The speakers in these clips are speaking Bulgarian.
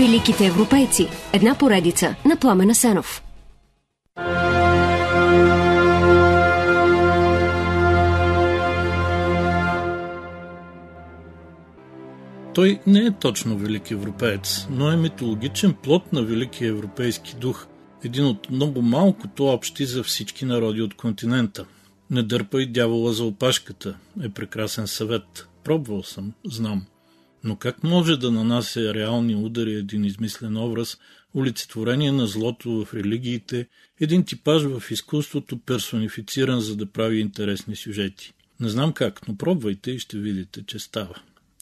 Великите европейци. Една поредица на Пламена Сенов. Той не е точно велик европеец, но е митологичен плод на великия европейски дух, един от много малкото общи за всички народи от континента. Не дърпай дявола за опашката е прекрасен съвет. Пробвал съм, знам. Но как може да нанася реални удари един измислен образ, олицетворение на злото в религиите, един типаж в изкуството, персонифициран за да прави интересни сюжети? Не знам как, но пробвайте и ще видите, че става.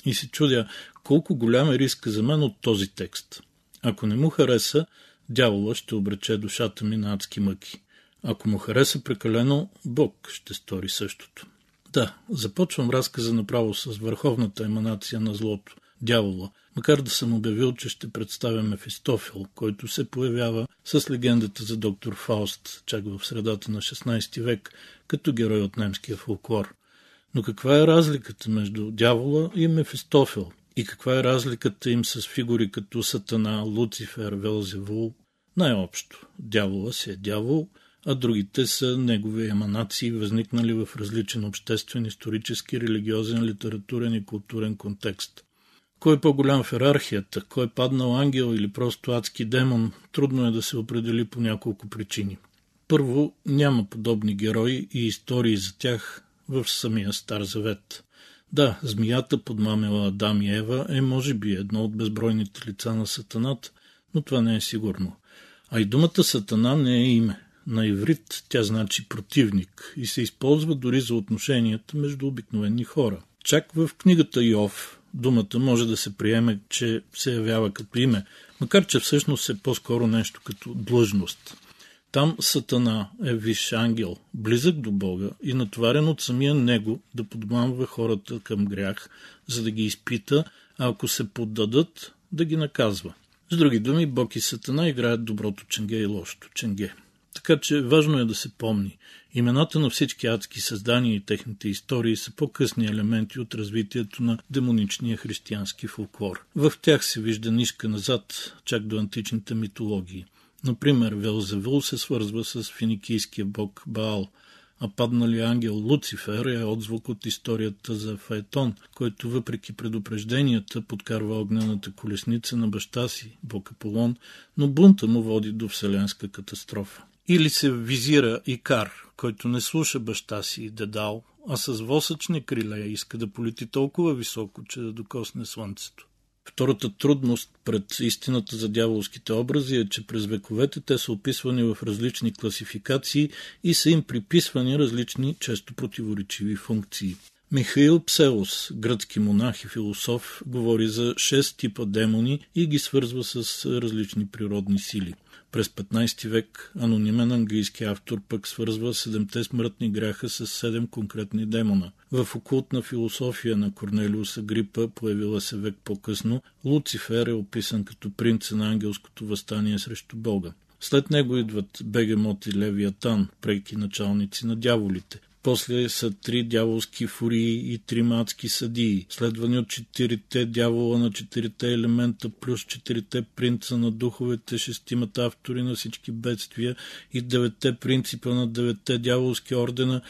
И се чудя колко голям е риска за мен от този текст. Ако не му хареса, дявола ще обрече душата ми на адски мъки. Ако му хареса прекалено, Бог ще стори същото. Да, започвам разказа направо с върховната еманация на злото – дявола, макар да съм обявил, че ще представя Мефистофел, който се появява с легендата за доктор Фауст, чак в средата на 16 век, като герой от немския фолклор. Но каква е разликата между дявола и Мефистофел? И каква е разликата им с фигури като Сатана, Луцифер, Велзевул? Най-общо, дявола си е дявол – а другите са негови еманации, възникнали в различен обществен, исторически, религиозен, литературен и културен контекст. Кой е по-голям в иерархията, кой е паднал ангел или просто адски демон, трудно е да се определи по няколко причини. Първо, няма подобни герои и истории за тях в самия Стар Завет. Да, змията подмамила Адам и Ева е може би едно от безбройните лица на Сатанат, но това не е сигурно. А и думата Сатана не е име. На иврит тя значи противник и се използва дори за отношенията между обикновени хора. Чак в книгата Йов думата може да се приеме, че се явява като име, макар че всъщност е по-скоро нещо като длъжност. Там Сатана е висш ангел, близък до Бога и натоварен от самия него да подмамва хората към грях, за да ги изпита, а ако се поддадат, да ги наказва. С други думи, Бог и Сатана играят доброто ченге и лошото ченге. Така че важно е да се помни. Имената на всички адски създания и техните истории са по-късни елементи от развитието на демоничния християнски фолклор. В тях се вижда нишка назад, чак до античните митологии. Например, Велзевул се свързва с финикийския бог Баал, а падналия ангел Луцифер е отзвук от историята за Фаетон, който въпреки предупрежденията подкарва огнената колесница на баща си, бог Аполон, но бунта му води до вселенска катастрофа. Или се визира Икар, който не слуша баща си и Дедал, а с восъчни криле иска да полети толкова високо, че да докосне слънцето. Втората трудност пред истината за дяволските образи е, че през вековете те са описвани в различни класификации и са им приписвани различни, често противоречиви функции. Михаил Пселос, гръцки монах и философ, говори за шест типа демони и ги свързва с различни природни сили – през 15 век анонимен английски автор пък свързва седемте смъртни гряха с седем конкретни демона. В окултна философия на Корнелиус Агрипа, появила се век по-късно, Луцифер е описан като принца на ангелското възстание срещу Бога. След него идват Бегемот и Левиатан, преки началници на дяволите. После са три дяволски фурии и три мадски съдии, следвани от четирите дявола на четирите елемента, плюс четирите принца на духовете, шестимата автори на всички бедствия и деветте принципа на деветте дяволски ордена.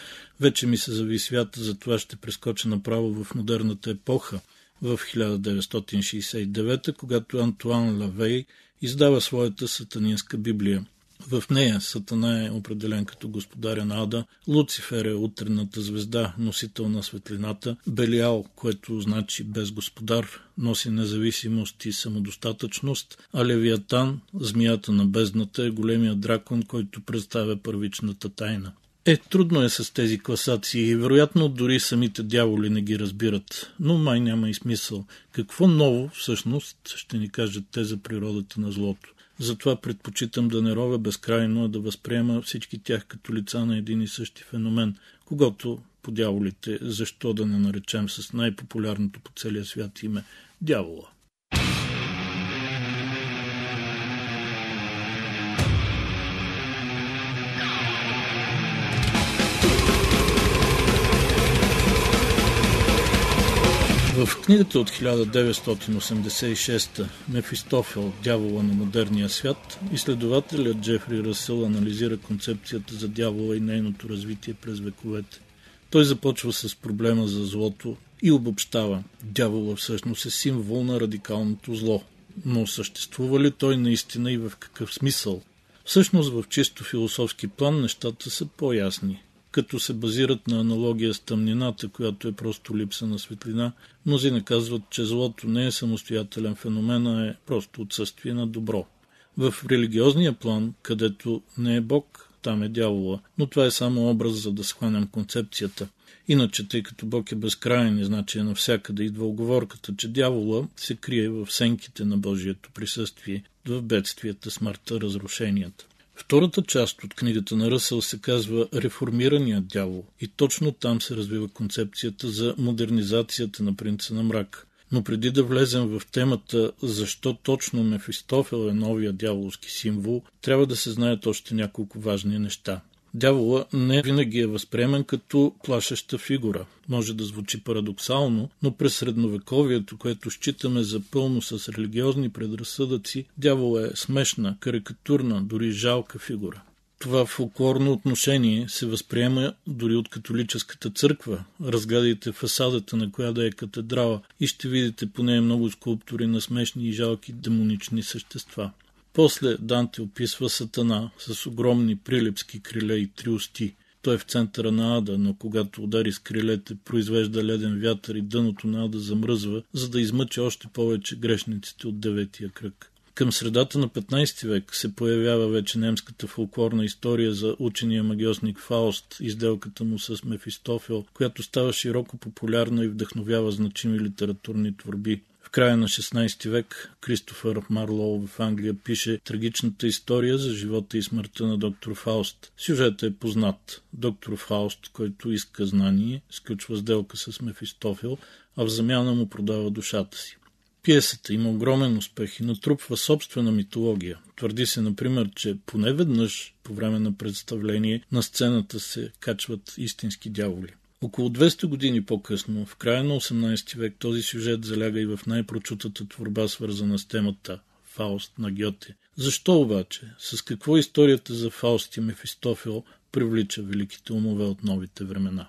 Вече ми се зави свята, затова ще прескоча направо в модерната епоха в 1969, когато Антуан Лавей издава своята сатанинска библия. В нея Сатана е определен като господаря на Ада, Луцифер е утренната звезда, носител на светлината, Белиал, което значи без господар, носи независимост и самодостатъчност, а Левиатан, змията на бездната, е големия дракон, който представя първичната тайна. Е, трудно е с тези класации и вероятно дори самите дяволи не ги разбират, но май няма и смисъл. Какво ново всъщност ще ни кажат те за природата на злото? Затова предпочитам да не ровя безкрайно, а да възприема всички тях като лица на един и същи феномен, когато по дяволите, защо да не наречем с най-популярното по целия свят име дявола. В книгата от 1986 Мефистофел Дявола на модерния свят, изследователят Джефри Расъл анализира концепцията за дявола и нейното развитие през вековете. Той започва с проблема за злото и обобщава. Дявола всъщност е символ на радикалното зло. Но съществува ли той наистина и в какъв смисъл? Всъщност в чисто философски план нещата са по-ясни като се базират на аналогия с тъмнината, която е просто липса на светлина. Мнозина казват, че злото не е самостоятелен феномен, а е просто отсъствие на добро. В религиозния план, където не е Бог, там е дявола, но това е само образ, за да схванем концепцията. Иначе, тъй като Бог е безкрайен и значи е навсякъде, идва оговорката, че дявола се крие в сенките на Божието присъствие, в бедствията, смъртта, разрушенията. Втората част от книгата на Ръсъл се казва Реформираният дявол и точно там се развива концепцията за модернизацията на принца на мрак. Но преди да влезем в темата защо точно Мефистофел е новия дяволски символ, трябва да се знаят още няколко важни неща. Дявола не винаги е възприемен като плашеща фигура. Може да звучи парадоксално, но през средновековието, което считаме за пълно с религиозни предразсъдъци, дявола е смешна, карикатурна, дори жалка фигура. Това фолклорно отношение се възприема дори от католическата църква. Разгледайте фасадата на коя да е катедрала и ще видите по нея много скулптури на смешни и жалки демонични същества. После Данте описва Сатана с огромни прилепски криле и три усти. Той е в центъра на ада, но когато удари с крилете, произвежда леден вятър и дъното на ада замръзва, за да измъчи още повече грешниците от деветия кръг. Към средата на 15 век се появява вече немската фолклорна история за учения магиосник Фауст, изделката му с Мефистофел, която става широко популярна и вдъхновява значими литературни творби. В края на 16 век Кристофър Марлоу в Англия пише трагичната история за живота и смъртта на доктор Фауст. Сюжетът е познат. Доктор Фауст, който иска знание, сключва сделка с Мефистофил, а в замяна му продава душата си. Пиесата има огромен успех и натрупва собствена митология. Твърди се, например, че поне веднъж по време на представление на сцената се качват истински дяволи. Около 200 години по-късно, в края на 18 век, този сюжет заляга и в най-прочутата творба, свързана с темата Фауст на Гьоте. Защо обаче? С какво историята за Фауст и Мефистофил привлича великите умове от новите времена?